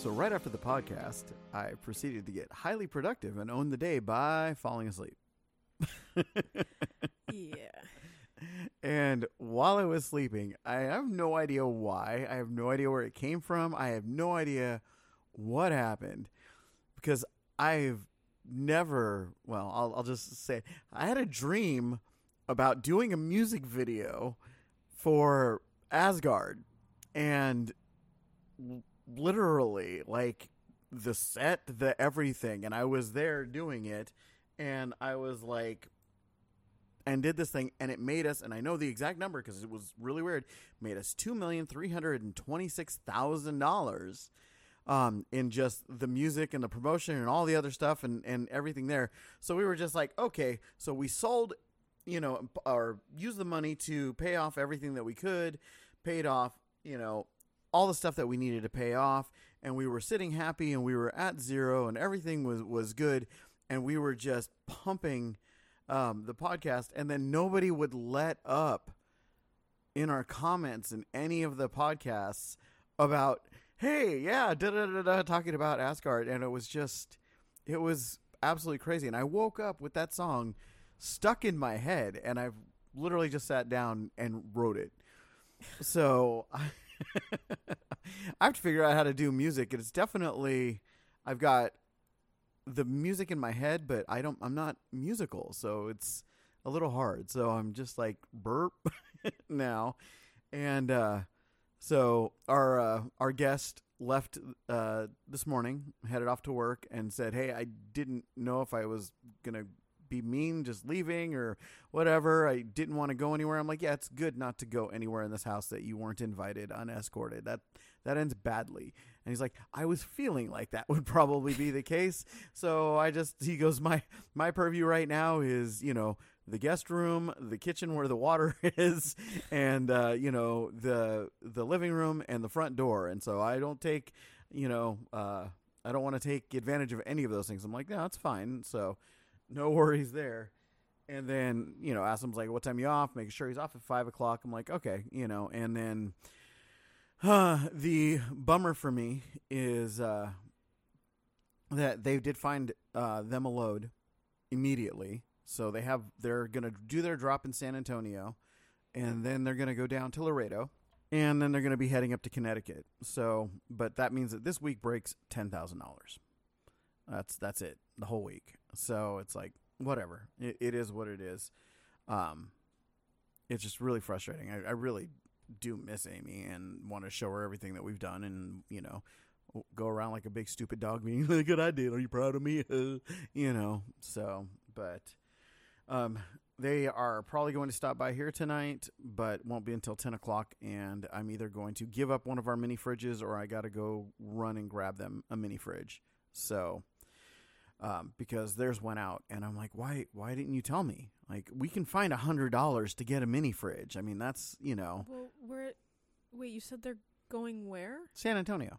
So, right after the podcast, I proceeded to get highly productive and own the day by falling asleep. Yeah. And while I was sleeping, I have no idea why. I have no idea where it came from. I have no idea what happened because I've never, well, I'll, I'll just say, I had a dream about doing a music video for Asgard. And literally, like, the set, the everything. And I was there doing it. And I was like, and did this thing and it made us and i know the exact number because it was really weird made us $2326000 um, in just the music and the promotion and all the other stuff and, and everything there so we were just like okay so we sold you know or used the money to pay off everything that we could paid off you know all the stuff that we needed to pay off and we were sitting happy and we were at zero and everything was was good and we were just pumping um, the podcast, and then nobody would let up in our comments in any of the podcasts about, hey, yeah, da da da da, talking about Asgard, and it was just, it was absolutely crazy. And I woke up with that song stuck in my head, and I've literally just sat down and wrote it. So I have to figure out how to do music. It's definitely, I've got the music in my head, but I don't. I'm not musical, so it's a little hard. So I'm just like burp now, and uh, so our uh, our guest left uh, this morning, headed off to work, and said, "Hey, I didn't know if I was gonna." Be mean just leaving or whatever i didn't want to go anywhere i'm like yeah it's good not to go anywhere in this house that you weren't invited unescorted that that ends badly and he's like, I was feeling like that would probably be the case. So I just, he goes, my, my purview right now is, you know, the guest room, the kitchen where the water is, and, uh, you know, the, the living room and the front door. And so I don't take, you know, uh, I don't want to take advantage of any of those things. I'm like, no, it's fine. So no worries there. And then, you know, Asim's like, what time you off? Making sure he's off at five o'clock. I'm like, okay, you know, and then, uh, the bummer for me is uh, that they did find uh, them a load immediately. So they have they're gonna do their drop in San Antonio, and then they're gonna go down to Laredo, and then they're gonna be heading up to Connecticut. So, but that means that this week breaks ten thousand dollars. That's that's it the whole week. So it's like whatever. It, it is what it is. Um, it's just really frustrating. I, I really do miss Amy and want to show her everything that we've done and, you know, go around like a big stupid dog being like, good I did. Are you proud of me? you know, so, but, um, they are probably going to stop by here tonight, but won't be until 10 o'clock. And I'm either going to give up one of our mini fridges or I got to go run and grab them a mini fridge. So, um, because theirs went out, and I'm like, why? Why didn't you tell me? Like, we can find a hundred dollars to get a mini fridge. I mean, that's you know, Well, where? Wait, you said they're going where? San Antonio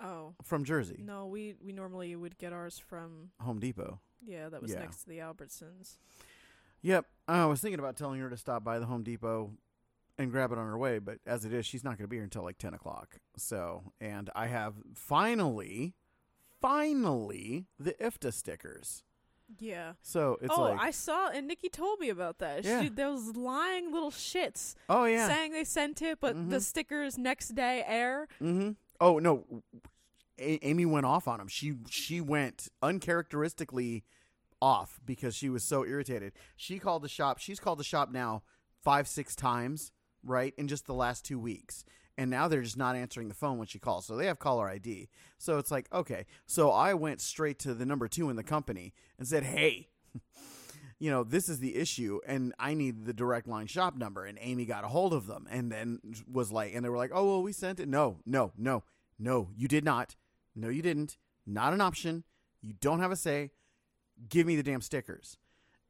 Oh, from Jersey, no. We we normally would get ours from. Home Depot. Yeah, that was Yeah. next to the Albertsons. Yep, I was thinking about telling her to stop by the Home Depot and grab it on her way, but as it is, she's not going to be here until like ten o'clock. So, and I have finally, finally the IFTA stickers. Yeah. So it's oh, like, I saw, and Nikki told me about that. Yeah. She, those lying little shits oh yeah, saying they sent it, but the Mhm. stickers next day air. Mm-hmm. Oh no, A- Amy went off on him. She she went uncharacteristically off because she was so irritated. She called the shop. She's called the shop now five six times right in just the last two weeks. And now they're just not answering the phone when she calls. So they have caller ID. So it's like, okay. So I went straight to the number two in the company and said, hey, you know, this is the issue, and I need the direct line shop number. And Amy got a hold of them, and then was like, and they were like, oh, well, we sent it. No, no, no, no, you did not. No, you didn't. Not an option. You don't have a say. Give me the damn stickers.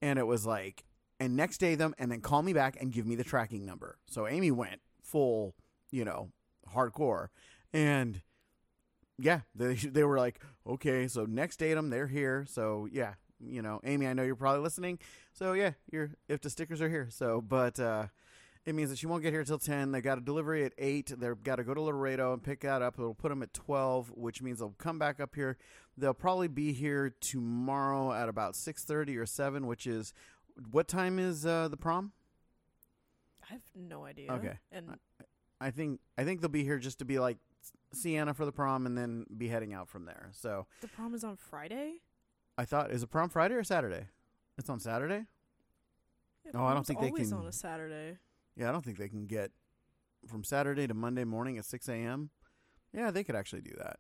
And it was like, and next day them, and then call me back and give me the tracking number. So Amy went full, you know, hardcore, and yeah, they they were like, okay, so next datum they're here. So yeah, you know, Amy, I know you're probably listening. So yeah, your IFTA stickers are here. So but uh it means that she won't get here till 10. They got a delivery at 8. They've got to go to Laredo and pick that up. It'll put them at 12, which means they'll come back up here. They'll probably be here tomorrow at about 6:30 or 7, which is what time is uh, the prom? I have no idea. Okay. And I think I think they'll be here just to be like Sienna for the prom and then be heading out from there. So, the prom is on Friday. I thought is it prom Friday or Saturday? It's on Saturday? Yeah, Oh, I don't think they can. always on a Saturday. Yeah, I don't think they can get from Saturday to Monday morning at 6 a.m. Yeah, they could actually do that.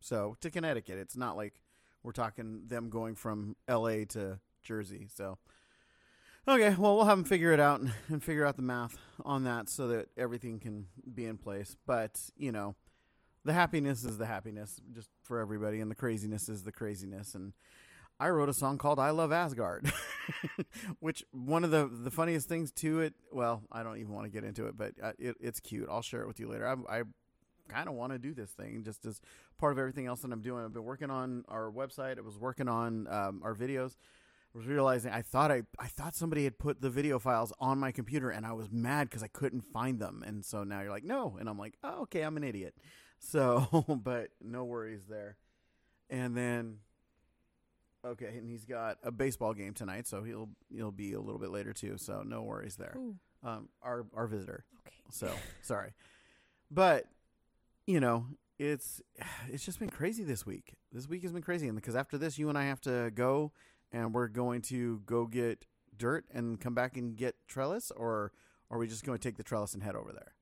So to Connecticut, it's not like we're talking them going from L.A. to Jersey. So okay, well we'll have them figure it out and, and figure out the math on that so that everything can be in place. But you know, the happiness is the happiness just for everybody, and the craziness is the craziness. And I wrote a song called "I Love Asgard," which one of the the funniest things to it. Well, I don't even want to get into it, but uh, it, it's cute. I'll share it with you later. I, I kind of want to do this thing just as part of everything else that I'm doing. I've been working on our website. I was working on um, our videos. Was realizing I thought I I thought somebody had put the video files on my computer, and I was mad because I couldn't find them. And so now you're like, no, and I'm like, oh, okay, I'm an idiot. So, but no worries there. And then, okay, and he's got a baseball game tonight, so he'll he'll be a little bit later too. So no worries there. Ooh, Um, our our visitor. okay. So sorry, but you know it's it's just been crazy this week. This week has been crazy, and because after this, you and I have to go, and we're going to go get dirt and come back and get trellis, or are we just going to take the trellis and head over there,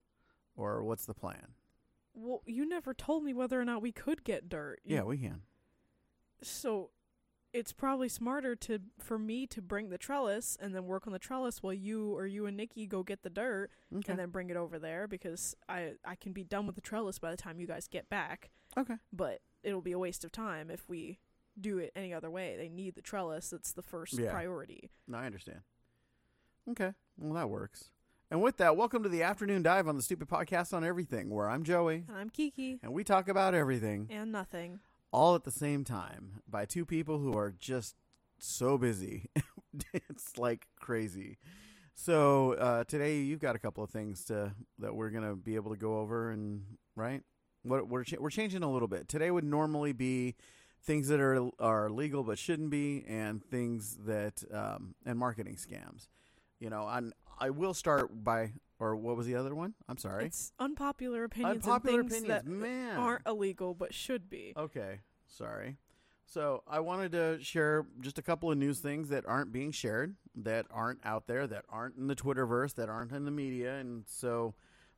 or what's the plan? Well, you never told me whether or not we could get dirt. You- Yeah, we can. So it's probably smarter to for me to bring the trellis and then work on the trellis while you or you and Nikki go get the dirt Okay. and then bring it over there because I I can be done with the trellis by the time you guys get back. okay. But it'll be a waste of time if we do it any other way. They need the trellis. That's the first Yeah. priority. No, I understand. Okay. Well, that works. And with that, welcome to the afternoon dive on the Stupid Podcast on Everything, where I'm Joey, And I'm Kiki and we talk about everything. and nothing. all at the same time by two people who are just so busy. it's like crazy. So uh, today you've got a couple of things to that we're gonna be able to go over, and right, what we're cha- we're changing a little bit. Today would normally be things that are are legal but shouldn't be, and things that um, and marketing scams. You know, and I will start by or what was the other one? I'm sorry. It's unpopular opinions Unpopular and things opinions, that man. aren't illegal but should be. Okay, sorry. So I wanted to share just a couple of news things that aren't being shared, that aren't out there, that aren't in the Twitterverse, that aren't in the media, and so,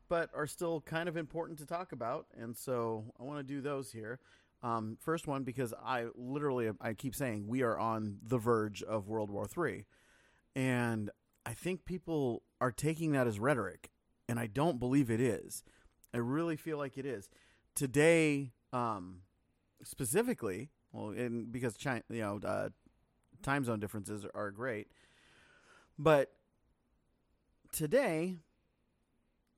but are still kind of important to talk about. And so I want to do those here. Um, first one because I literally I keep saying we are on the verge of World War III, and I think people are taking that as rhetoric, and I don't believe it is. I really feel like it is today. Um, specifically, well, because China, you know, uh, time zone differences are great, but today,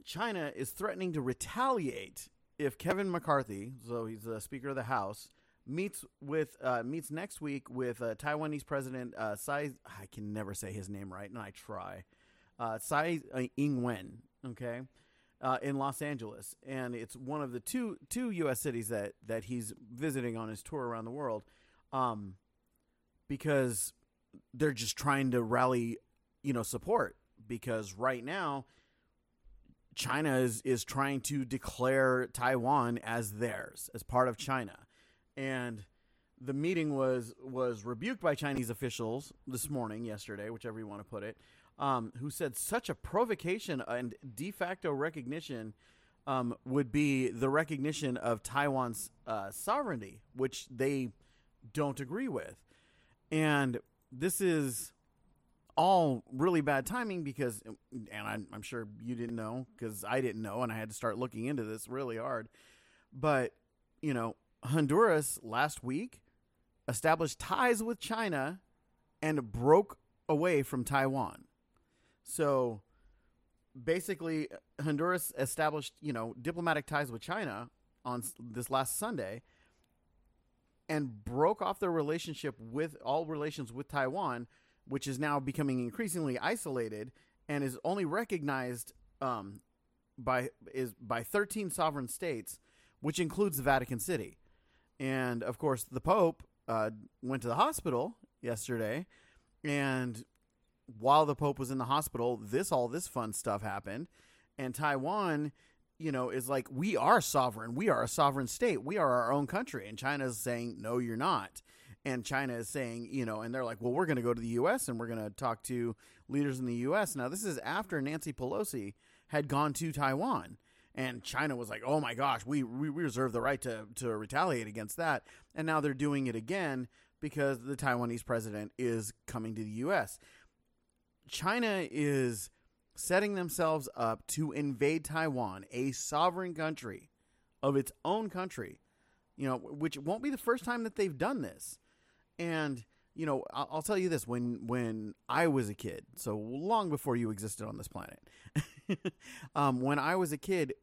China is threatening to retaliate if Kevin McCarthy, so he's the Speaker of the House, meets with uh, meets next week with uh, Taiwanese President uh, Tsai. I can never say his name right, and I try. Uh, Tsai uh, Ing-wen, okay, uh, in Los Angeles, and it's one of the two two U.S. cities that that he's visiting on his tour around the world, um, because they're just trying to rally, you know, support because right now. China is, is trying to declare Taiwan as theirs, as part of China. And the meeting was was rebuked by Chinese officials this morning, yesterday, whichever you want to put it, um, who said such a provocation and de facto recognition um, would be the recognition of Taiwan's uh, sovereignty, which they don't agree with. And this is all really bad timing because, and I'm, I'm sure you didn't know because I didn't know, and I had to start looking into this really hard. But, you know, Honduras last week established ties with China and broke away from Taiwan. So basically, Honduras established, you know, diplomatic ties with China on this last Sunday and broke off their relationship with all relations with Taiwan, which is now becoming increasingly isolated and is only recognized um, by is by 13 sovereign states, which includes the Vatican City. And of course, the Pope uh, went to the hospital yesterday, and while the Pope was in the hospital, this all this fun stuff happened, and Taiwan, you know, is like we are sovereign, we are a sovereign state, we are our own country, and China is saying no, you're not. And China is saying, you know, and they're like, well, we're going to go to the U.S. and we're going to talk to leaders in the U.S. Now, this is after Nancy Pelosi had gone to Taiwan and China was like, "Oh my gosh, we we reserve the right to to retaliate against that." And now they're doing it again because the Taiwanese president is coming to the US. China is setting themselves up to invade Taiwan, a sovereign country of its own country. You know, which won't be the first time that they've done this. And you know, I'll, tell you this: when when I was a kid, so long before you existed on this planet, um, when I was a kid,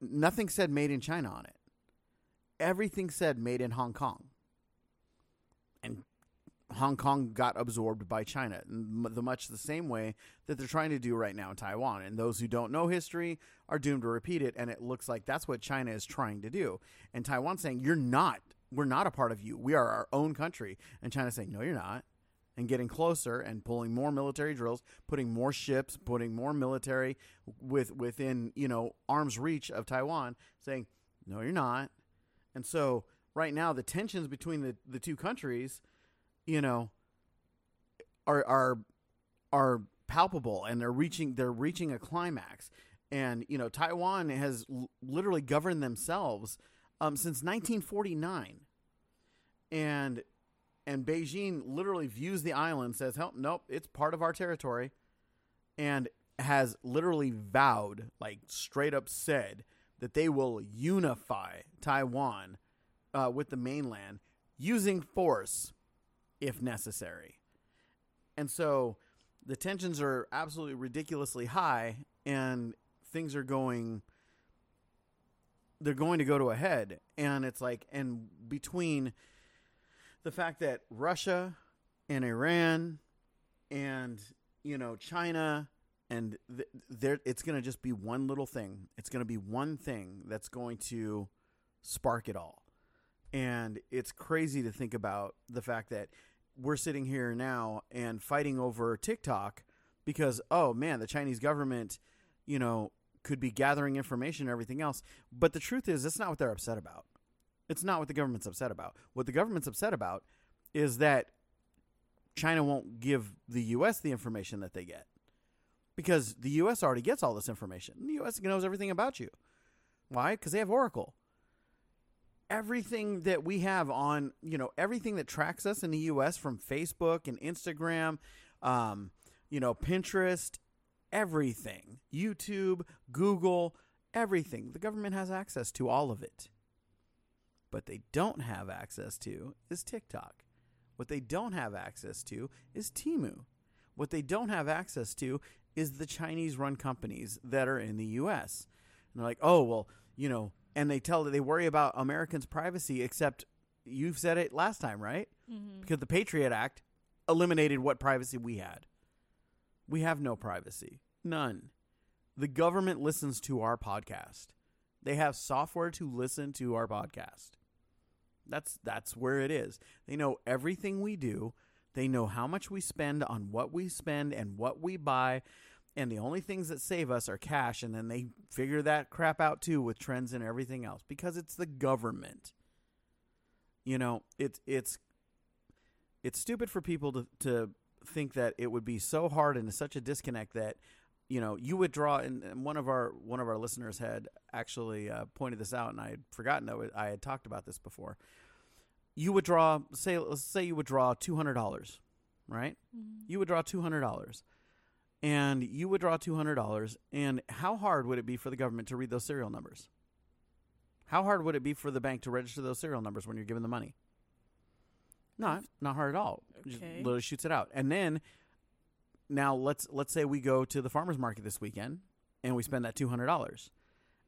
nothing said "made in China" on it. Everything said "made in Hong Kong," and Hong Kong got absorbed by China, the much the same way that they're trying to do right now in Taiwan. And those who don't know history are doomed to repeat it. And it looks like that's what China is trying to do. And Taiwan saying, "You're not we're not a part of you. We are our own country. And China saying, no, you're not. And getting closer and pulling more military drills, putting more ships, putting more military with within you know arm's reach of Taiwan, saying, no, you're not. And so right now the tensions between the, the two countries, you know, are are are palpable and they're reaching they're reaching a climax. And you know, Taiwan has l- literally governed themselves um, since 1949, and and Beijing literally views the island, says, "Help, nope, it's part of our territory," and has literally vowed, like straight up said, that they will unify Taiwan uh, with the mainland using force if necessary. And so the tensions are absolutely ridiculously high, and things are going they're going to go to a head and it's like and between the fact that Russia and Iran and you know China and th- there it's going to just be one little thing it's going to be one thing that's going to spark it all and it's crazy to think about the fact that we're sitting here now and fighting over TikTok because oh man the Chinese government you know could be gathering information and everything else. But the truth is, that's not what they're upset about. It's not what the government's upset about. What the government's upset about is that China won't give the U.S. the information that they get because the U.S. already gets all this information. The U.S. knows everything about you. Why? Because they have Oracle. Everything that we have on, you know, everything that tracks us in the U.S. from Facebook and Instagram, um, you know, Pinterest, everything YouTube, Google, everything. The government has access to all of it. But they don't have access to is TikTok. What they don't have access to is Temu. What they don't have access to is the Chinese run companies that are in the US. And they're like, oh, well, you know, and they tell that they worry about Americans' privacy, except you've said it last time, right? Mm-hmm. Because the Patriot Act eliminated what privacy we had. We have no privacy. None. The government listens to our podcast. They have software to listen to our podcast. That's that's where it is. They know everything we do. They know how much we spend on what we spend and what we buy. And the only things that save us are cash. And then they figure that crap out too with trends and everything else because it's the government. You know, it's it's it's stupid for people to, to think that it would be so hard and such a disconnect that you know you would draw and, and one of our one of our listeners had actually uh, pointed this out and i had forgotten that i had talked about this before. You would draw say let's say you would draw $200 right? Mm-hmm. you would draw $200 and you would draw $200 and how hard would it be for the government to read those serial numbers? How hard would it be for the bank to register those serial numbers when you're given the money? Not not hard at all. Just literally shoots it out. And then now let's let's say we go to the farmers market this weekend and we spend that $200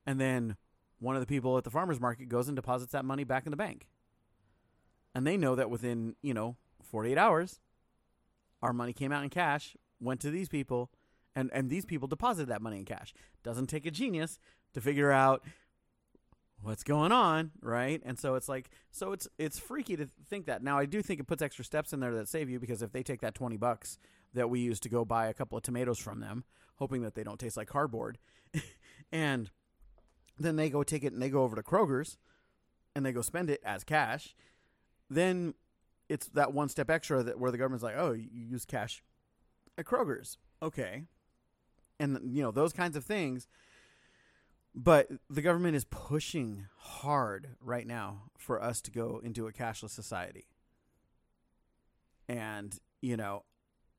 and then one of the people at the farmers market goes and deposits that money back in the bank and they know that within you know 48 hours our money came out in cash went to these people and and these people deposited that money in cash. Doesn't take a genius to figure out what's going on, right? And so it's like, so it's it's freaky to think that. Now I do think it puts extra steps in there that save you because if they take that twenty bucks that we used to go buy a couple of tomatoes from them, hoping that they don't taste like cardboard, and then they go take it and they go over to Kroger's and they go spend it as cash, then it's that one step extra that where the government's like, oh, you use cash at Kroger's, okay, and you know those kinds of things. But the government is pushing hard right now for us to go into a cashless society. And, you know,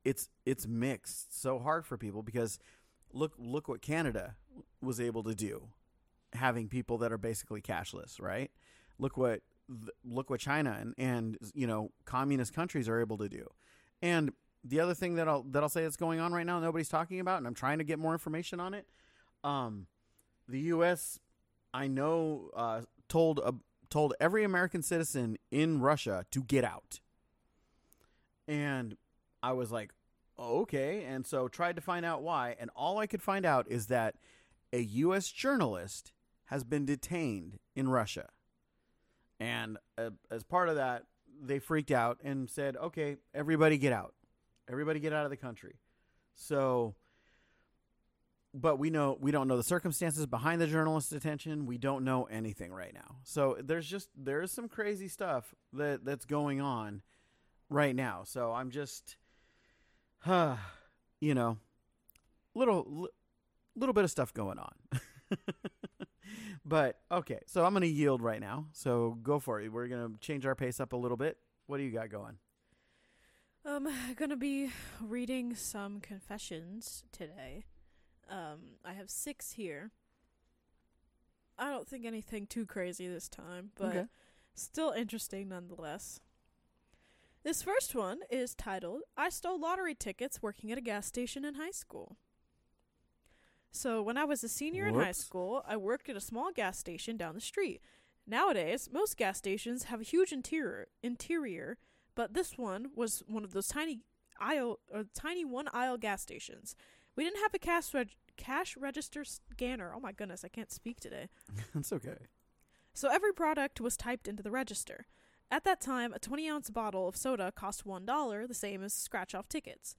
it's it's mixed so hard for people because look look what Canada was able to do having people that are basically cashless, right? Look what look what China and and you know communist countries are able to do. And the other thing that I'll that I'll say that's going on right now nobody's talking about and I'm trying to get more information on it. Um the U.S. I know uh, told uh, told every American citizen in Russia to get out, and I was like, okay, and so tried to find out why, and all I could find out is that a U.S. journalist has been detained in Russia, and uh, as part of that, they freaked out and said, okay, everybody get out, everybody get out of the country, so but we know we don't know the circumstances behind the journalist's detention. We don't know anything right now. So there's just there's some crazy stuff that that's going on right now. So I'm just you know, little little bit of stuff going on. but okay, so I'm going to yield right now. So go for it. We're going to change our pace up a little bit. What do you got going? Um, I'm going to be reading some confessions today. Um, I have six here. I don't think anything too crazy this time, but Okay. still interesting nonetheless. This first one is titled I Stole Lottery Tickets Working at a Gas Station in High School. So, when I was a senior in high school, I worked at a small gas station down the street. Nowadays, most gas stations have a huge interior, interior, but this one was one of those tiny aisle or tiny one aisle gas stations. We didn't have a cash reg- cash register scanner. Oh my goodness, I can't speak today. That's okay. So every product was typed into the register. At that time, a 20 ounce bottle of soda cost $1, the same as scratch off tickets.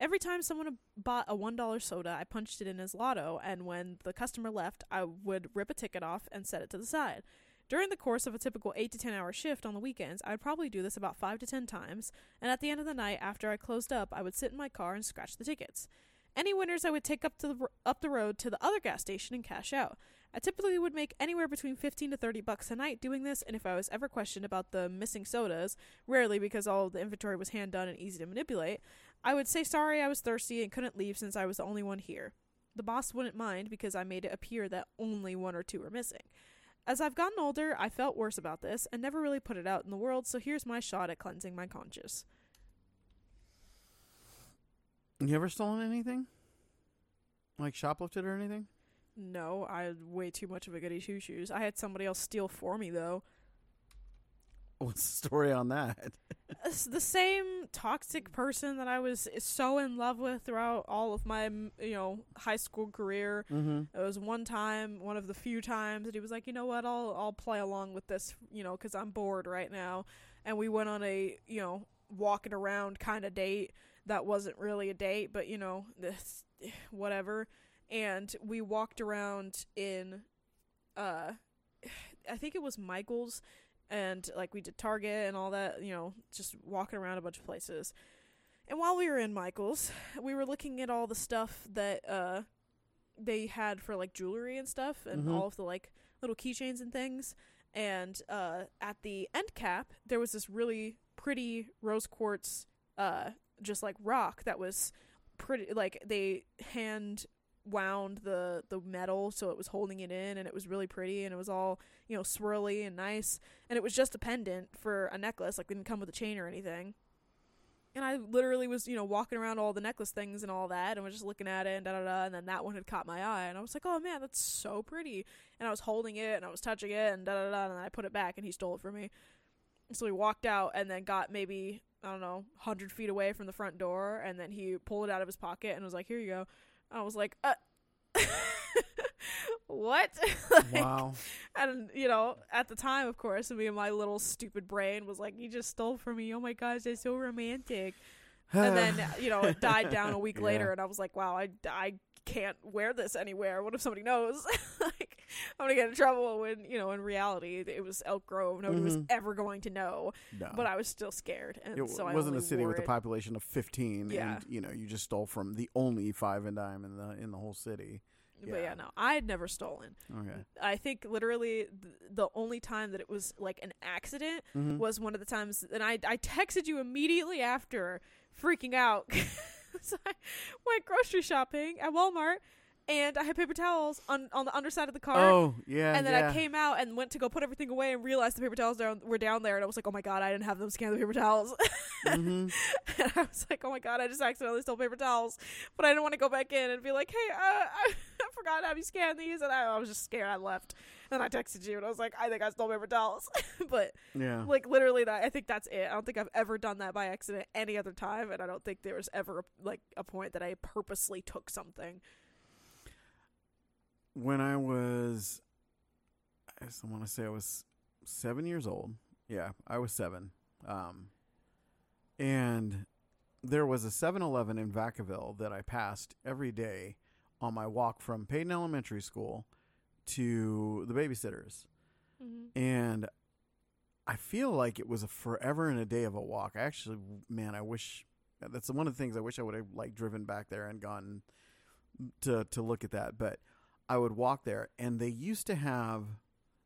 Every time someone bought a $1 soda, I punched it in as lotto, and when the customer left, I would rip a ticket off and set it to the side. During the course of a typical 8 to 10 hour shift on the weekends, I would probably do this about 5 to 10 times, and at the end of the night, after I closed up, I would sit in my car and scratch the tickets. Any winners I would take up to the, up the road to the other gas station and cash out. I typically would make anywhere between 15 to 30 bucks a night doing this, and if I was ever questioned about the missing sodas, rarely because all the inventory was hand done and easy to manipulate, I would say sorry I was thirsty and couldn't leave since I was the only one here. The boss wouldn't mind because I made it appear that only one or two were missing. As I've gotten older, I felt worse about this and never really put it out in the world, so here's my shot at cleansing my conscience. You ever stolen anything? Like shoplifted or anything? No, I had way too much of a goody two shoes. I had somebody else steal for me though. What's the story on that? It's the same toxic person that I was so in love with throughout all of my you know high school career. Mm-hmm. It was one time, one of the few times that he was like, you know what, I'll I'll play along with this, you know, because I'm bored right now. And we went on a you know walking around kind of date that wasn't really a date, but you know this whatever. And we walked around in, uh, I think it was Michael's, and like we did Target and all that, you know, just walking around a bunch of places. And while we were in Michael's, we were looking at all the stuff that uh they had for like jewelry and stuff and Mhm. all of the like little keychains and things. And uh at the end cap there was this really pretty rose quartz uh just like rock that was pretty like they hand wound the the metal so it was holding it in and it was really pretty and it was all you know swirly and nice and it was just a pendant for a necklace like didn't come with a chain or anything and I literally was, you know, walking around all the necklace things and all that, and was just looking at it and da da da. And then that one had caught my eye, and I was like, "Oh man, that's so pretty!" And I was holding it and I was touching it and da da da. And I put it back, and he stole it from me. So we walked out, and then got maybe I don't know, hundred feet away from the front door, and then he pulled it out of his pocket and was like, "Here you go." I was like, uh, what? Like, Wow. And you know, at the time, of course, me and my little stupid brain was like, "You just stole from me! Oh my gosh, that's so romantic." and then you know, it died down a week Yeah. later, and I was like, "Wow, I, I can't wear this anywhere. What if somebody knows? like, I'm gonna get in trouble." When you know, in reality, it was Elk Grove. Nobody was Mhm. ever going to know, no. but I was still scared, and it so I wasn't a city with a population of 15 Yeah. and you know you just stole from the only five and dime in the in the whole city But Yeah. yeah, no, I had never stolen. okay I think literally th- the only time that it was like an accident Mhm. was one of the times, and I I texted you immediately after, freaking out. so I went grocery shopping at Walmart, and I had paper towels on on the underside of the cart. oh yeah and then yeah. I came out and went to go put everything away and realized the paper towels down, were down there, and I was like, "Oh my god, I didn't have them scan the paper towels." Mhm. and I was like, "Oh my god, I just accidentally stole paper towels," but I didn't want to go back in and be like, "Hey, uh, I forgot to have you scan these," and I, I was just scared. I left, and I texted you, and I was like, "I think I stole paper towels," but yeah like literally, that I think that's it. I don't think I've ever done that by accident any other time, and I don't think there was ever like a point that I purposely took something. when I was, I just want to say I was seven years old. Yeah, I was seven. Um, and there was a 7-Eleven in Vacaville that I passed every day on my walk from Peyton Elementary School to the babysitters. Mm-hmm. and I feel like it was a forever and a day of a walk. I actually, man, I wish that's one of the things I wish I would have like driven back there and gone to to look at that. But I would walk there, and they used to have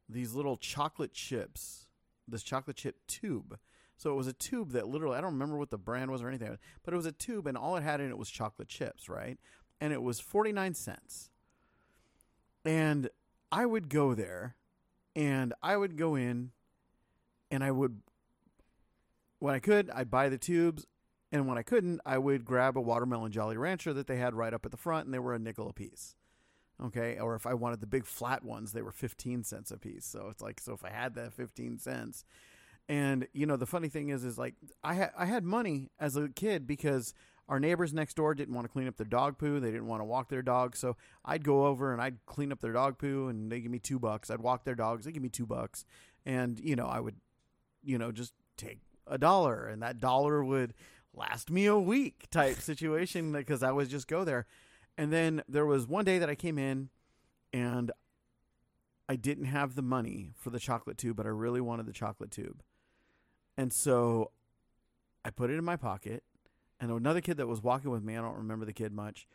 these little chocolate chips, this chocolate chip tube. So it was a tube that literally I don't remember what the brand was or anything, but it was a tube, and all it had in it was chocolate chips, right? And it was forty nine cents. And I would go there and I would go in and I would when I could, I'd buy the tubes and when I couldn't, I would grab a watermelon Jolly Rancher that they had right up at the front and they were a nickel a piece. Okay, or if I wanted the big flat ones, they were 15 cents a piece. So it's like so if I had that 15 cents and you know the funny thing is is like I had I had money as a kid because our neighbors next door didn't want to clean up their dog poo. They didn't want to walk their dog. So I'd go over and I'd clean up their dog poo and they give me two bucks. I'd walk their dogs. They give me two bucks. And, you know, I would, you know, just take a dollar and that dollar would last me a week type situation because I would just go there. And then there was one day that I came in and I didn't have the money for the chocolate tube, but I really wanted the chocolate tube. And so I put it in my pocket and another kid that was walking with me, I don't remember the kid much.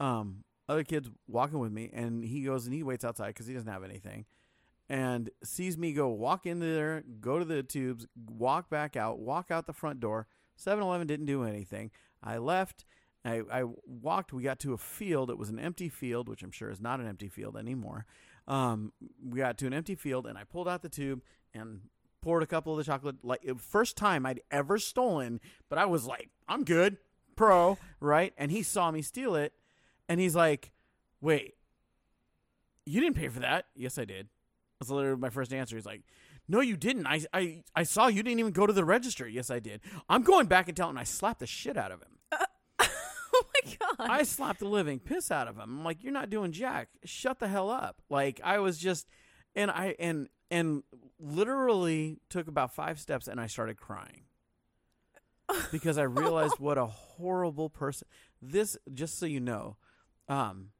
Um, other kid's walking with me, and he goes and he waits outside because he doesn't have anything, and sees me go walk in there, go to the tubes, walk back out, walk out the front door. 7-Eleven didn't do anything. I left. I, I walked. We got to a field. It was an empty field, which I'm sure is not an empty field anymore. Um, we got to an empty field, and I pulled out the tube and poured a couple of the chocolate. Like first time I'd ever stolen, but I was like, I'm good, pro, right? And he saw me steal it, and he's like, "Wait, you didn't pay for that?" Yes, I did. That's literally my first answer. He's like, "No, you didn't. I, I, I saw you didn't even go to the register." Yes, I did. I'm going back and telling. And I slapped the shit out of him. Uh, oh my god! I slapped the living piss out of him. I'm like, you're not doing jack. Shut the hell up. Like I was just, and I and and literally took about five steps and I started crying. Because I realized what a horrible person. This, just so you know, um,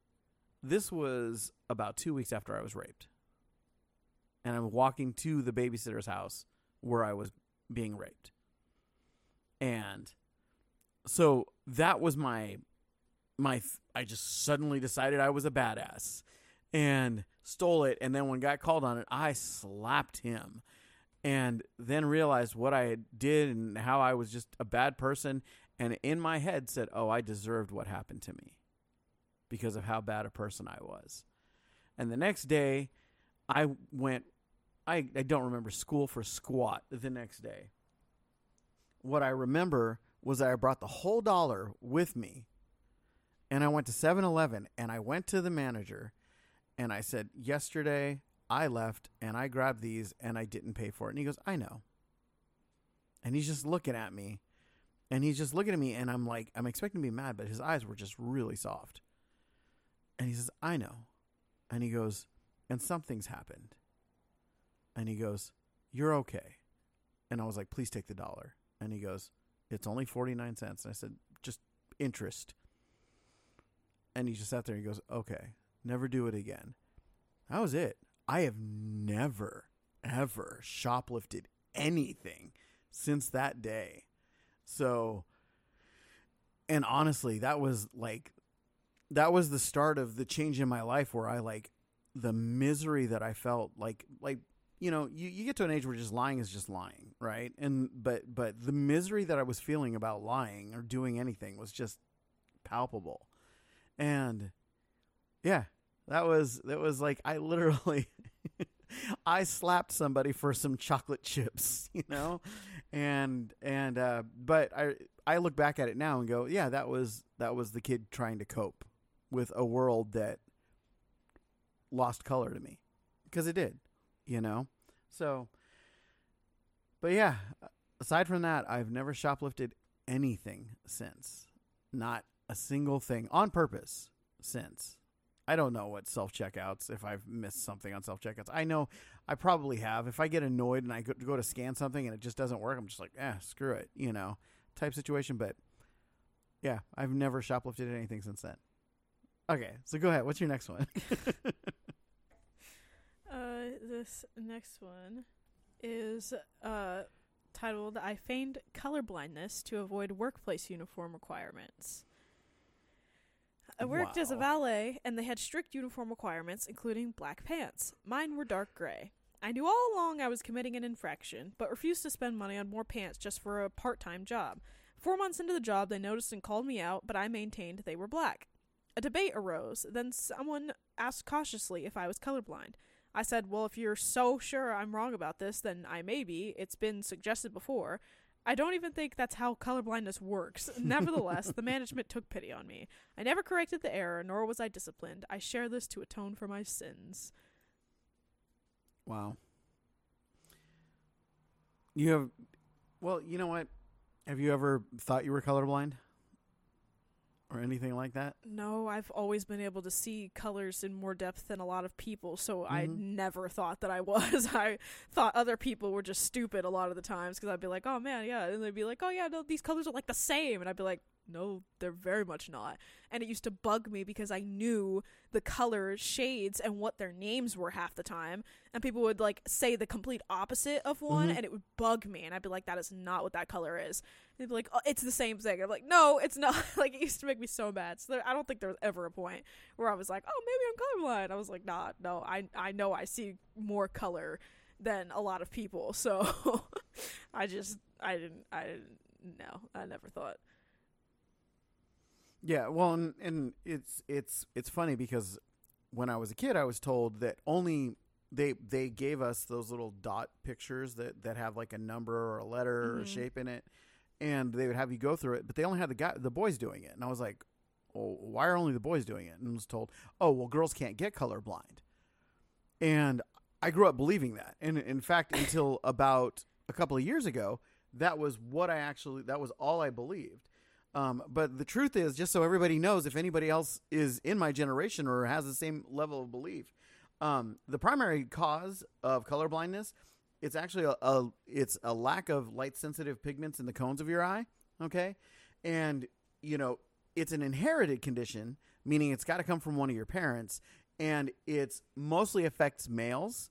this was about two weeks after I was raped, and I'm walking to the babysitter's house where I was being raped, and so that was my my I just suddenly decided I was a badass. And stole it and then when got called on it I slapped him and then realized what I did and how I was just a bad person and in my head said oh I deserved what happened to me because of how bad a person I was. And the next day I went I, I don't remember school for squat the next day. What I remember was that I brought the whole dollar with me and I went to 7-Eleven and I went to the manager and I said, "Yesterday I left and I grabbed these and I didn't pay for it." And he goes, "I know." And he's just looking at me. And he's just looking at me and I'm like I'm expecting to be mad, but his eyes were just really soft. And he says, I know. And he goes, And something's happened. And he goes, You're okay. And I was like, Please take the dollar. And he goes, It's only 49 cents. And I said, Just interest. And he just sat there and he goes, Okay, never do it again. That was it. I have never, ever shoplifted anything since that day. So, and honestly, that was like, that was the start of the change in my life where I like the misery that I felt like, like, you know, you, you get to an age where just lying is just lying, right? And, but, but the misery that I was feeling about lying or doing anything was just palpable. And yeah, that was, that was like, I literally, I slapped somebody for some chocolate chips, you know? And and uh but I I look back at it now and go, yeah, that was that was the kid trying to cope with a world that lost color to me because it did, you know? So but yeah, aside from that, I've never shoplifted anything since. Not a single thing on purpose since. I don't know what self checkouts if I've missed something on self checkouts. I know I probably have. If I get annoyed and I go, to scan something and it just doesn't work, I'm just like, eh, screw it, you know, type situation. But yeah, I've never shoplifted anything since then. Okay, so go ahead. What's your next one? Uh, this next one is uh, titled I Feigned Colorblindness to Avoid Workplace Uniform Requirements. I worked as a valet, and they had strict uniform requirements, including black pants. Mine were dark gray. I knew all along I was committing an infraction, but refused to spend money on more pants just for a part time job. Four months into the job, they noticed and called me out, but I maintained they were black. A debate arose. Then someone asked cautiously if I was colorblind. I said, Well, if you're so sure I'm wrong about this, then I may be. It's been suggested before. I don't even think that's how colorblindness works. Nevertheless, the management took pity on me. I never corrected the error, nor was I disciplined. I share this to atone for my sins. wow. You have, well, you know what? Have you ever thought you were colorblind or anything like that? No, I've always been able to see colors in more depth than a lot of people, so I Mhm. never thought that I was. I thought other people were just stupid a lot of the times because I'd be like, oh man, yeah. And they'd be like, oh yeah, no, these colors are like the same. And I'd be like, no, they're very much not. And it used to bug me because I knew the color shades and what their names were half the time. And people would like say the complete opposite of one, Mhm. and it would bug me. And I'd be like, that is not what that color is. They'd be like, oh, it's the same thing. I'm like, no, it's not. like, it used to make me so mad. So there, I don't think there was ever a point where I was like, oh, maybe I'm colorblind. I was like, nah, no, I, I know I see more color than a lot of people. So I just, I didn't, I didn't, no, I never thought. Yeah, well, and, and it's it's it's funny because when I was a kid, I was told that only they they gave us those little dot pictures that that have like a number or a letter or a Mhm. shape in it, and they would have you go through it, but they only had the guy the boys doing it, and I was like, well, why are only the boys doing it? And I was told, oh, well, girls can't get colorblind, and I grew up believing that, and in fact, until about a couple of years ago, that was what I actually that was all I believed. Um, but the truth is, just so everybody knows, if anybody else is in my generation or has the same level of belief, um, the primary cause of color blindness it's actually a, a it's a lack of light sensitive pigments in the cones of your eye. Okay, and you know it's an inherited condition, meaning it's got to come from one of your parents, and it's mostly affects males,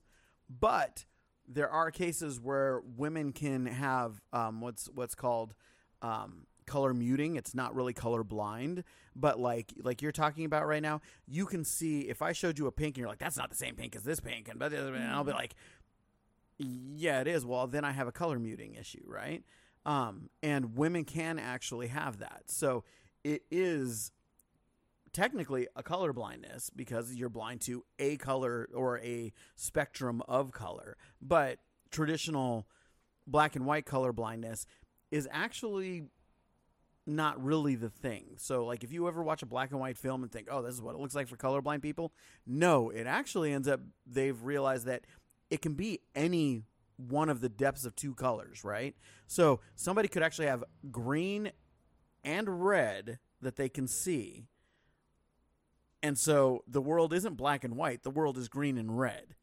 but there are cases where women can have um, what's what's called um, color muting. It's not really color blind, but like like you're talking about right now, you can see if I showed you a pink and you're like, that's not the same pink as this pink, and, but and I'll be like, yeah, it is. Well, then I have a color muting issue, right? Um, and women can actually have that. So it is technically a color blindness because you're blind to a color or a spectrum of color. But traditional black and white color blindness is actually not really the thing. So like if you ever watch a black and white film and think, "Oh, this is what it looks like for colorblind people." No, it actually ends up they've realized that it can be any one of the depths of two colors, right? So somebody could actually have green and red that they can see And so the world isn't black and white, the world is green and red.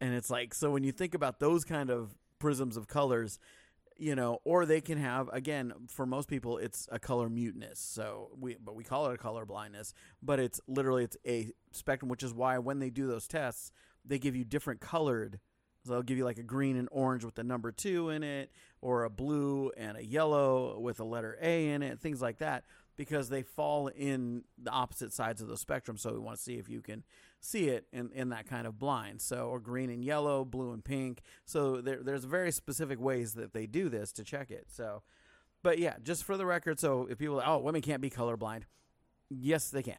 And it's like so when you think about those kind of prisms of colors, you know, or they can have again for most people it's a color muteness. So we but we call it a color blindness, but it's literally it's a spectrum, which is why when they do those tests, they give you different colored. So they'll give you like a green and orange with the number two in it, or a blue and a yellow with a letter A in it, things like that, because they fall in the opposite sides of the spectrum. So we want to see if you can see it in, in that kind of blind. So, or green and yellow, blue and pink. So there, there's very specific ways that they do this to check it. So, but yeah, just for the record, so if people, oh, women can't be colorblind, yes, they can.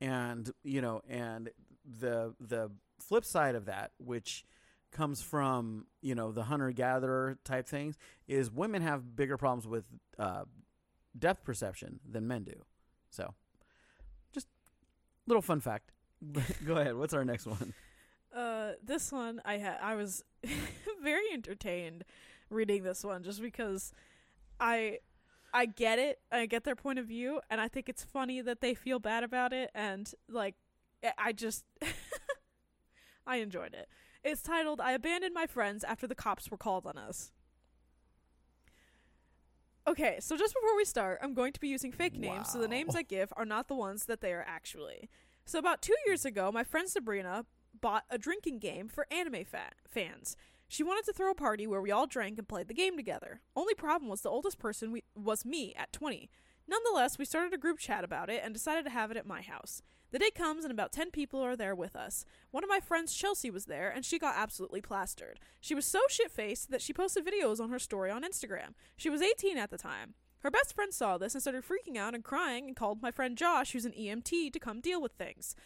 And, you know, and the, the flip side of that, which comes from, you know, the hunter gatherer type things, is women have bigger problems with uh, depth perception than men do. So, just little fun fact. Go ahead. What's our next one? Uh, this one I had I was very entertained reading this one just because I I get it. I get their point of view and I think it's funny that they feel bad about it and like I just I enjoyed it. It's titled I abandoned my friends after the cops were called on us. Okay, so just before we start, I'm going to be using fake names, so the names I give are not the ones that they are actually. So about two years ago, my friend Sabrina bought a drinking game for anime fa- fans. She wanted to throw a party where we all drank and played the game together. Only problem was the oldest person we- was me at 20. Nonetheless, we started a group chat about it and decided to have it at my house. The day comes and about 10 people are there with us. One of my friends, Chelsea, was there and she got absolutely plastered. She was so shit faced that she posted videos on her story on Instagram. She was 18 at the time. Her best friend saw this and started freaking out and crying and called my friend Josh, who's an EMT, to come deal with things.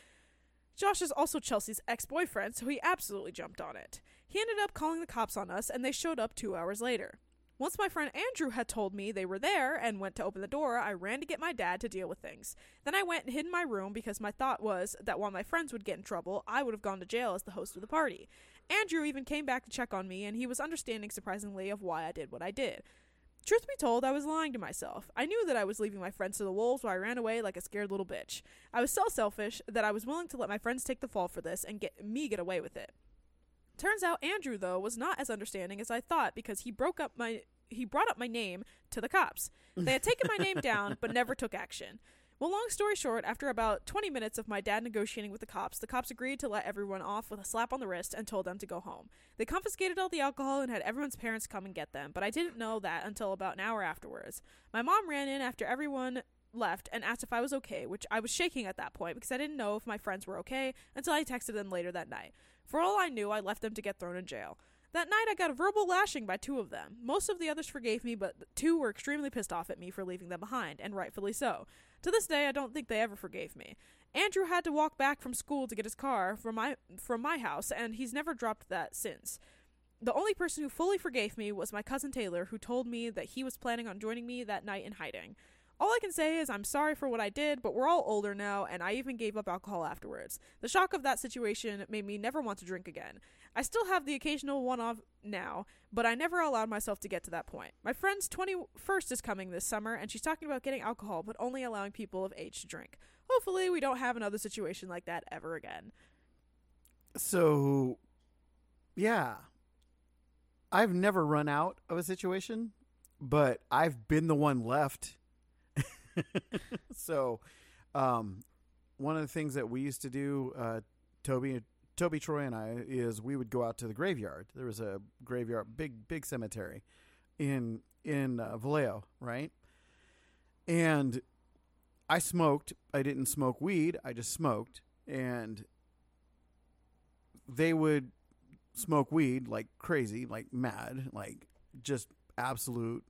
Josh is also Chelsea's ex boyfriend, so he absolutely jumped on it. He ended up calling the cops on us, and they showed up two hours later. Once my friend Andrew had told me they were there and went to open the door, I ran to get my dad to deal with things. Then I went and hid in my room because my thought was that while my friends would get in trouble, I would have gone to jail as the host of the party. Andrew even came back to check on me, and he was understanding surprisingly of why I did what I did. Truth be told, I was lying to myself. I knew that I was leaving my friends to the wolves while I ran away like a scared little bitch. I was so selfish that I was willing to let my friends take the fall for this and get me get away with it. Turns out Andrew though was not as understanding as I thought because he broke up my he brought up my name to the cops. They had taken my name down but never took action. Well, long story short, after about 20 minutes of my dad negotiating with the cops, the cops agreed to let everyone off with a slap on the wrist and told them to go home. They confiscated all the alcohol and had everyone's parents come and get them, but I didn't know that until about an hour afterwards. My mom ran in after everyone left and asked if I was okay, which I was shaking at that point because I didn't know if my friends were okay until I texted them later that night. For all I knew, I left them to get thrown in jail. That night, I got a verbal lashing by two of them. Most of the others forgave me, but two were extremely pissed off at me for leaving them behind, and rightfully so. To this day, I don't think they ever forgave me. Andrew had to walk back from school to get his car from my from my house, and he's never dropped that since. The only person who fully forgave me was my cousin Taylor, who told me that he was planning on joining me that night in hiding. All I can say is I'm sorry for what I did, but we're all older now, and I even gave up alcohol afterwards. The shock of that situation made me never want to drink again. I still have the occasional one off now, but I never allowed myself to get to that point. My friend's 21st is coming this summer, and she's talking about getting alcohol, but only allowing people of age to drink. Hopefully, we don't have another situation like that ever again. So, yeah. I've never run out of a situation, but I've been the one left. so, um, one of the things that we used to do, uh, Toby, Toby Troy and I, is we would go out to the graveyard. There was a graveyard, big, big cemetery in in uh, Vallejo, right? And I smoked. I didn't smoke weed. I just smoked, and they would smoke weed like crazy, like mad, like just absolute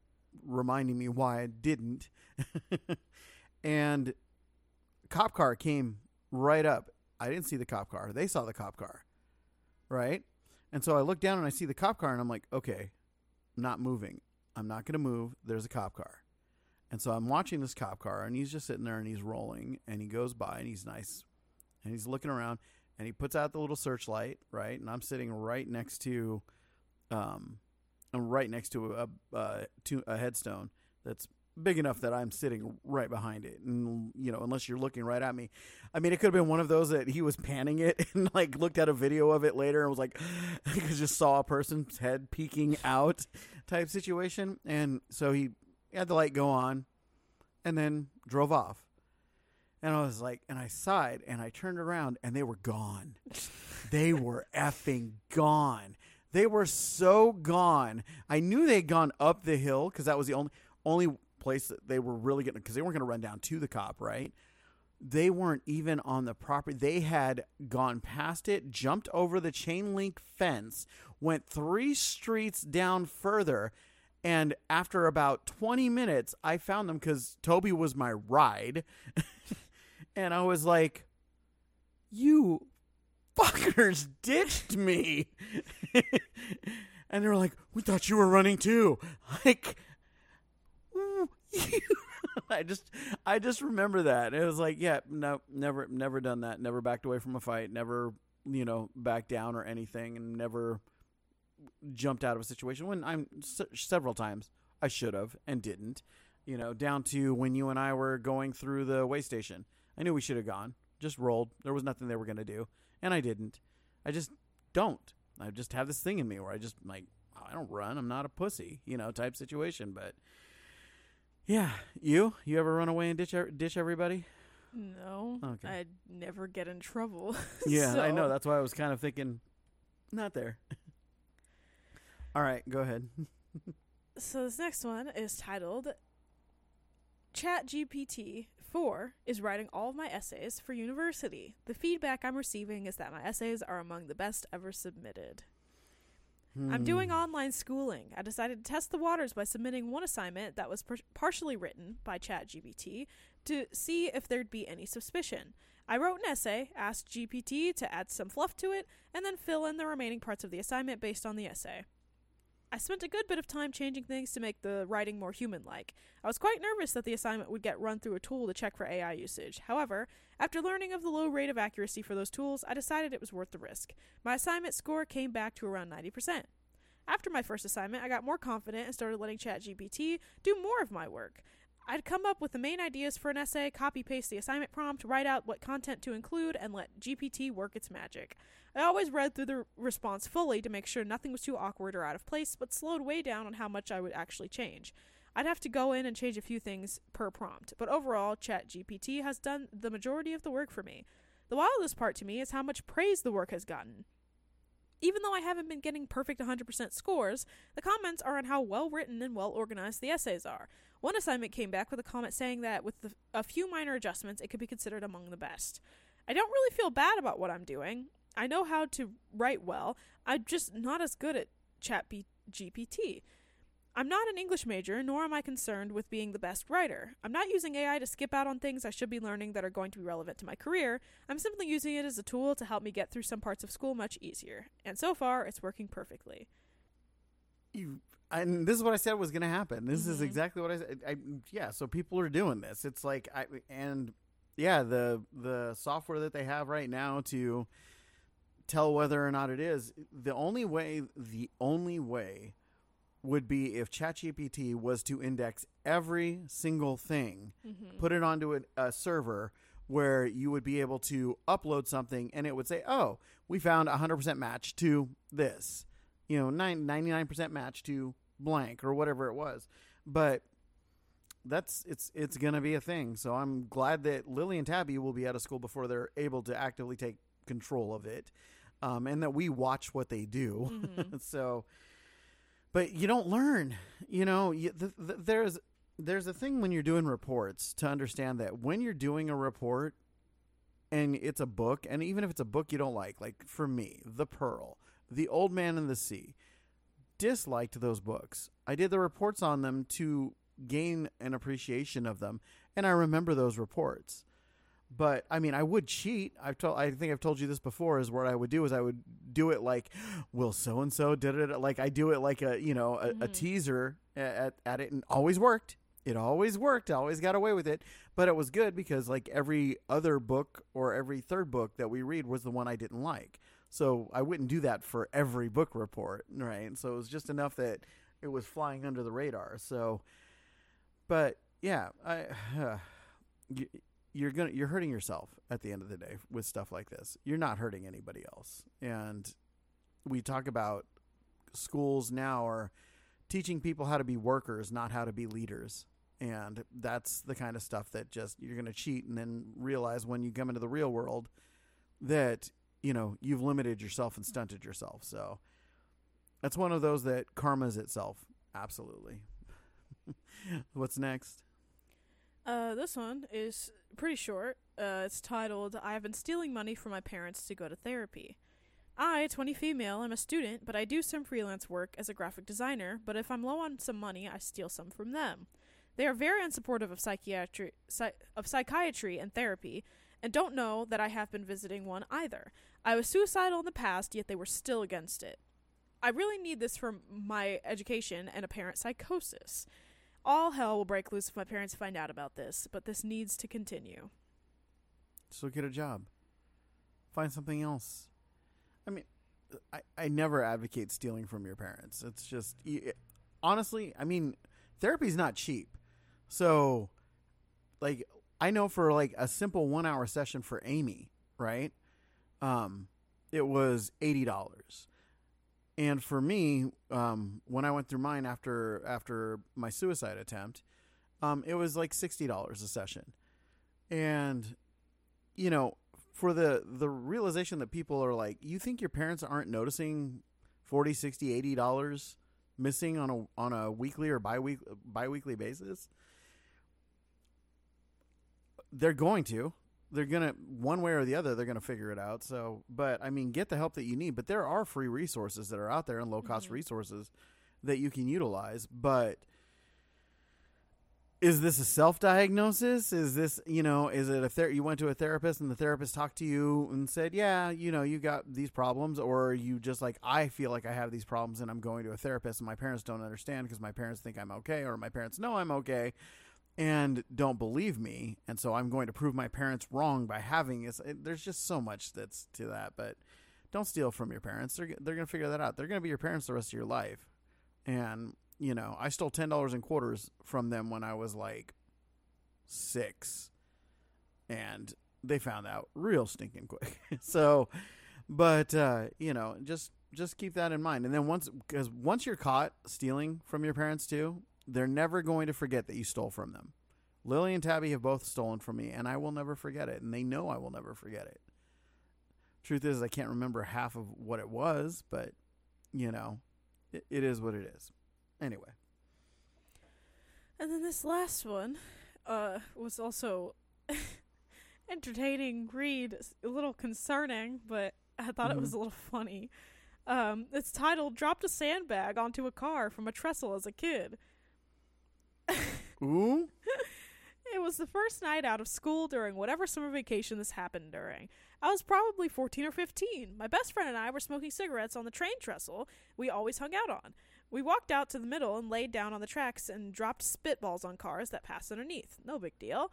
reminding me why I didn't. and cop car came right up. I didn't see the cop car. They saw the cop car. Right? And so I look down and I see the cop car and I'm like, okay, I'm not moving. I'm not going to move. There's a cop car. And so I'm watching this cop car and he's just sitting there and he's rolling and he goes by and he's nice and he's looking around and he puts out the little searchlight, right? And I'm sitting right next to, um, I'm right next to a uh, to a headstone that's big enough that I'm sitting right behind it, and you know, unless you're looking right at me, I mean, it could have been one of those that he was panning it and like looked at a video of it later and was like, just saw a person's head peeking out, type situation, and so he had the light go on, and then drove off, and I was like, and I sighed, and I turned around, and they were gone, they were effing gone. They were so gone. I knew they'd gone up the hill because that was the only only place that they were really getting because they weren't going to run down to the cop, right? They weren't even on the property. They had gone past it, jumped over the chain link fence, went three streets down further, and after about 20 minutes, I found them because Toby was my ride. and I was like, You fuckers ditched me. and they were like, We thought you were running too. Like, I just I just remember that. It was like, yeah, no, never never done that. Never backed away from a fight. Never, you know, backed down or anything, and never jumped out of a situation when I'm several times I should have and didn't. You know, down to when you and I were going through the way station. I knew we should have gone. Just rolled. There was nothing they were going to do, and I didn't. I just don't. I just have this thing in me where I just like I don't run. I'm not a pussy, you know, type situation. But yeah, you you ever run away and ditch ditch everybody? No, Okay. I'd never get in trouble. Yeah, I know. That's why I was kind of thinking, not there. All right, go ahead. So this next one is titled ChatGPT 4 is writing all of my essays for university. The feedback I'm receiving is that my essays are among the best ever submitted. I'm doing Hmm. online schooling. I decided to test the waters by submitting one assignment that was par- partially written by ChatGPT to see if there'd be any suspicion. I wrote an essay, asked GPT to add some fluff to it, and then fill in the remaining parts of the assignment based on the essay. I spent a good bit of time changing things to make the writing more human like. I was quite nervous that the assignment would get run through a tool to check for AI usage. However, after learning of the low rate of accuracy for those tools, I decided it was worth the risk. My assignment score came back to around 90%. After my first assignment, I got more confident and started letting ChatGPT do more of my work. I'd come up with the main ideas for an essay, copy paste the assignment prompt, write out what content to include, and let GPT work its magic. I always read through the response fully to make sure nothing was too awkward or out of place, but slowed way down on how much I would actually change. I'd have to go in and change a few things per prompt, but overall, ChatGPT has done the majority of the work for me. The wildest part to me is how much praise the work has gotten. Even though I haven't been getting perfect 100% scores, the comments are on how well written and well organized the essays are. One assignment came back with a comment saying that with the, a few minor adjustments, it could be considered among the best. I don't really feel bad about what I'm doing. I know how to write well. I'm just not as good at Chat B- GPT. I'm not an English major, nor am I concerned with being the best writer. I'm not using AI to skip out on things I should be learning that are going to be relevant to my career. I'm simply using it as a tool to help me get through some parts of school much easier. And so far, it's working perfectly. you and this is what I said was going to happen. This is Mhm. exactly what I said. I, yeah, so people are doing this. It's like I and yeah, the the software that they have right now to tell whether or not it is the only way the only way would be if ChatGPT was to index every single thing, Mm-hmm. put it onto a, a server where you would be able to upload something and it would say, "Oh, we found a 100% match to this." You know, nine, 99% match to blank or whatever it was. But that's it's it's going to be a thing. So I'm glad that Lily and Tabby will be out of school before they're able to actively take control of it. Um, and that we watch what they do. Mhm. so but you don't learn you know you, th- th- there's there's a thing when you're doing reports to understand that when you're doing a report and it's a book and even if it's a book you don't like like for me the pearl the old man and the sea disliked those books. I did the reports on them to gain an appreciation of them and i remember those reports but I mean, I would cheat. I've told. I think I've told you this before. Is what I would do is I would do it like, "Will so and so did it?" Like I do it like a you know a, a Mhm. teaser at at it, and always worked. It always worked. I always got away with it. But it was good because like every other book or every third book that we read was the one I didn't like. So I wouldn't do that for every book report, right? So it was just enough that it was flying under the radar. So, but yeah, I you, you're gonna you're hurting yourself at the end of the day with stuff like this. You're not hurting anybody else. And we talk about schools now are teaching people how to be workers, not how to be leaders. And that's the kind of stuff that just you're going to cheat and then realize when you come into the real world that, you know, you've limited yourself and stunted yourself. So that's one of those that karma's itself. Absolutely. What's next? Uh, this one is pretty short. Uh, it's titled I have been stealing money from my parents to go to therapy. I, 20 female, I'm a student, but I do some freelance work as a graphic designer, but if I'm low on some money, I steal some from them. They are very unsupportive of psychiatry psy- of psychiatry and therapy and don't know that I have been visiting one either. I was suicidal in the past, yet they were still against it. I really need this for my education and apparent psychosis. All hell will break loose if my parents find out about this, but this needs to continue. So get a job. Find something else. I mean, I, I never advocate stealing from your parents. It's just, it, honestly, I mean, therapy's not cheap. So, like, I know for like a simple one hour session for Amy, right? Um, it was eighty dollars. And for me, um, when I went through mine after after my suicide attempt, um, it was like sixty dollars a session. And you know, for the the realization that people are like, you think your parents aren't noticing 40 60 80 dollars missing on a on a weekly or bi-week, bi-weekly basis they're going to they're gonna one way or the other they're gonna figure it out. So but i mean get the help that you need but there are free resources that are out there and low cost Mhm. resources that you can utilize but is this a self-diagnosis? Is this you know is it a ther- you went to a therapist and the therapist talked to you and said yeah you know you got these problems or are you just like i feel like i have these problems and i'm going to a therapist and my parents don't understand because my parents think i'm okay or my parents know i'm okay and don't believe me and so i'm going to prove my parents wrong by having this it, there's just so much that's to that but don't steal from your parents. They're, they're going to figure that out. They're going to be your parents the rest of your life. And you know i stole $10 in quarters from them when i was like six and they found out real stinking quick. So but uh you know just just keep that in mind. And then once because once you're caught stealing from your parents too they're never going to forget that you stole from them. Lily and tabby have both stolen from me and i will never forget it and they know i will never forget it. Truth is i can't remember half of what it was but you know it, it is what it is. Anyway. And then this last one uh, was also entertaining read, a little concerning, but I thought it was a little funny. Um, it's titled "Dropped a sandbag onto a car from a trestle as a kid." Ooh It was the first night out of school during whatever summer vacation this happened during. I was probably 14 or 15. My best friend and I were smoking cigarettes on the train trestle we always hung out on. We walked out to the middle and laid down on the tracks and dropped spitballs on cars that passed underneath. No big deal.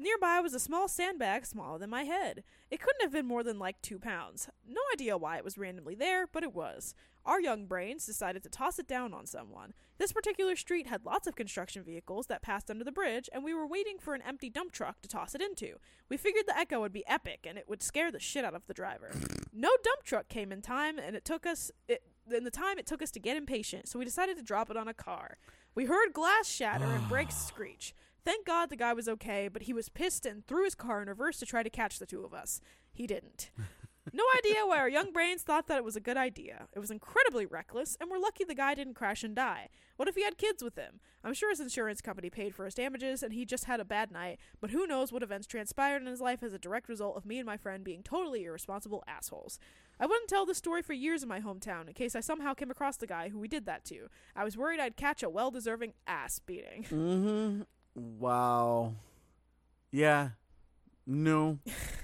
Nearby was a small sandbag smaller than my head. It couldn't have been more than like two pounds. No idea why it was randomly there, but it was. Our young brains decided to toss it down on someone. This particular street had lots of construction vehicles that passed under the bridge, and we were waiting for an empty dump truck to toss it into. We figured the echo would be epic and it would scare the shit out of the driver. No dump truck came in time, and it took us it, in the time it took us to get impatient, so we decided to drop it on a car. We heard glass shatter and brakes screech. Thank God the guy was okay, but he was pissed and threw his car in reverse to try to catch the two of us. He didn't. No idea why our young brains thought that it was a good idea. It was incredibly reckless, and we're lucky the guy didn't crash and die. What if he had kids with him? I'm sure his insurance company paid for his damages, and he just had a bad night, but who knows what events transpired in his life as a direct result of me and my friend being totally irresponsible assholes. I wouldn't tell this story for years in my hometown in case I somehow came across the guy who we did that to. I was worried I'd catch a well deserving ass beating. Mm-hmm. Wow. Yeah. No.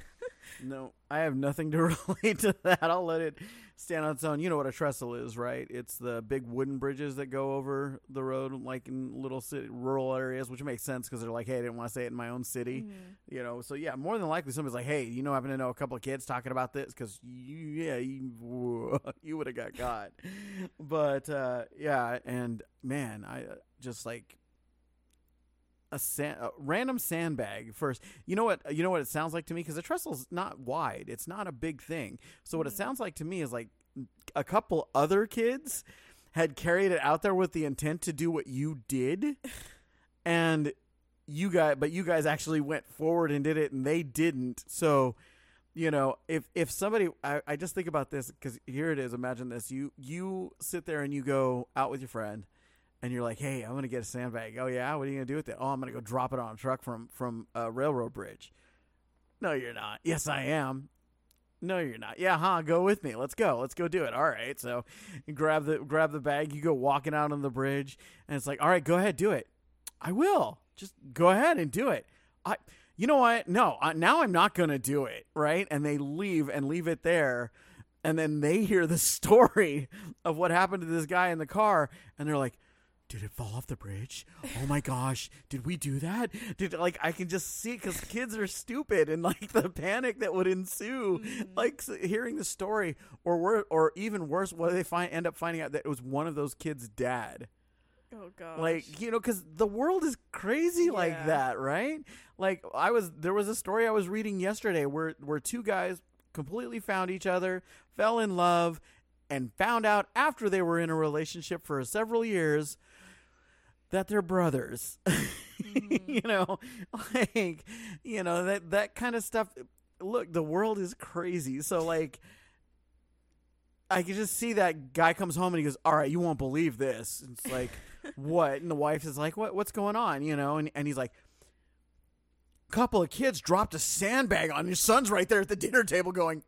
no. I have nothing to relate to that. I'll let it stand on its own. You know what a trestle is, right? It's the big wooden bridges that go over the road, like in little city, rural areas, which makes sense because they're like, hey, I didn't want to say it in my own city. Mm. You know, so yeah, more than likely somebody's like, hey, you know, I happen to know a couple of kids talking about this because you, yeah, you, you would have got caught. but uh, yeah, and man, I uh, just like a, sand, a random sandbag first. You know what? You know what it sounds like to me because the trestle's not wide. It's not a big thing. So what it Mhm. sounds like to me is like a couple other kids had carried it out there with the intent to do what you did, and you guys, but you guys actually went forward and did it, and they didn't. So you know if if somebody i, I just think about this because here it is imagine this you you sit there and you go out with your friend and you're like hey i'm gonna get a sandbag. Oh yeah? What are you gonna do with it? Oh i'm gonna go drop it on a truck from from a railroad bridge. No you're not. Yes i am. No you're not. Yeah huh? Go with me. Let's go. Let's go do it. All right. So you grab the grab the bag you go walking out on the bridge and it's like all right go ahead do it. I will. Just go ahead and do it. I you know what? No, uh, now I'm not to do it, right? And they leave and leave it there. And then they hear the story of what happened to this guy in the car. And they're like, did it fall off the bridge? Oh my gosh, did we do that? Did like I can just see because kids are stupid and like the panic that would ensue, Mhm. like hearing the story, or wor- or even worse, what they find end up finding out that it was one of those kids' dad Oh god. like you know because the world is crazy like that right like i was there was a story i was reading yesterday where where two guys completely found each other fell in love and found out after they were in a relationship for several years that they're brothers Mhm. you know like you know that that kind of stuff look the world is crazy so like I can just see that guy comes home and he goes, "All right, you won't believe this." And it's like, "What?" And the wife is like, "What? What's going on?" You know, and and he's like, "Couple of kids dropped a sandbag on your son's right there at the dinner table, going,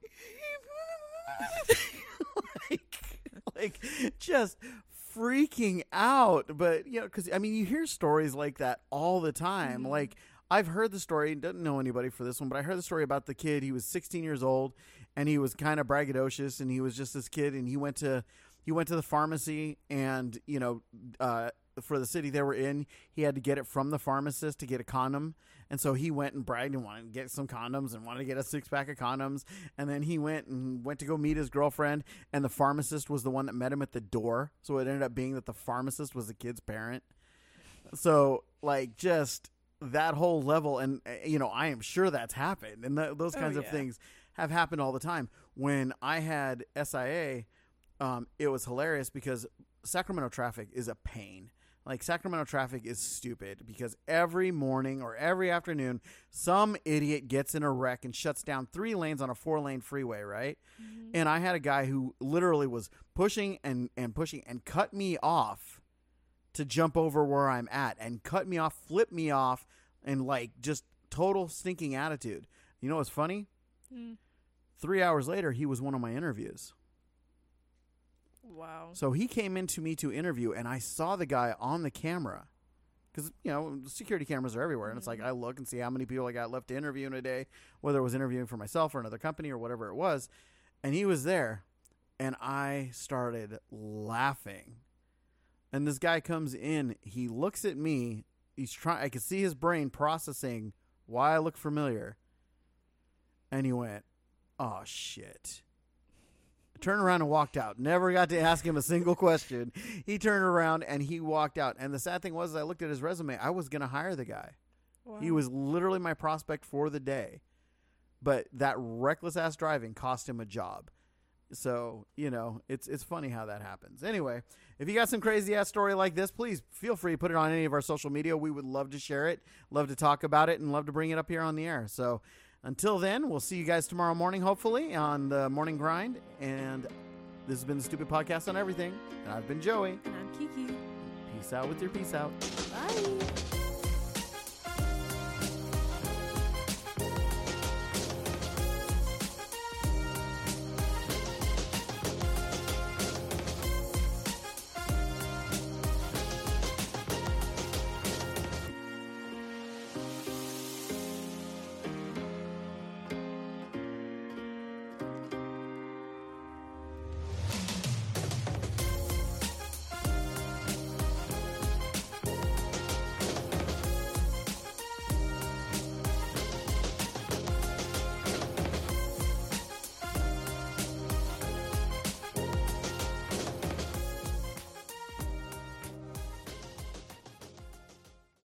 like, like just freaking out." But you know, because I mean, you hear stories like that all the time. Mhm. Like I've heard the story. Doesn't know anybody for this one, but I heard the story about the kid. He was 16 years old, and he was kind of braggadocious, and he was just this kid, and he went to he went to the pharmacy, and you know, uh, for the city they were in, he had to get it from the pharmacist to get a condom, and so he went and bragged and wanted to get some condoms and wanted to get a six pack of condoms, and then he went and went to go meet his girlfriend, and the pharmacist was the one that met him at the door, so it ended up being that the pharmacist was the kid's parent. So like just that whole level, and uh, you know, I am sure that's happened, and th- those Oh, kinds of things have happened all the time. When I had SIA, um, it was hilarious because Sacramento traffic is a pain. Like Sacramento traffic is stupid because every morning or every afternoon, some idiot gets in a wreck and shuts down three lanes on a four lane freeway, right? Mhm. And I had a guy who literally was pushing and, and pushing and cut me off to jump over where I'm at and cut me off, flip me off, and like just total stinking attitude. You know what's funny? Mm. Three hours later, he was one of my interviews. Wow. So he came into me to interview, and I saw the guy on the camera. Because, you know, security cameras are everywhere. And it's like, Mhm. I look and see how many people I got left to interview in a day, whether it was interviewing for myself or another company or whatever it was. And he was there. And I started laughing. And this guy comes in. He looks at me. He's trying, I could see his brain processing why I look familiar. And he went, Oh, shit turned around and walked out. Never got to ask him a single question. He turned around and he walked out. And the sad thing was, I looked at his resume. I was going to hire the guy. He was literally my prospect for the day. But that reckless ass driving cost him a job. So, you know, it's it's funny how that happens. Anyway, if you got some crazy ass story like this, please feel free to put it on any of our social media. We would love to share it, love to talk about it, and love to bring it up here on the air. So until then, we'll see you guys tomorrow morning, hopefully, on the morning grind. And this has been the Stupid Podcast on Everything. And I've been Joey. And I'm Kiki. Peace out with your peace out. Bye.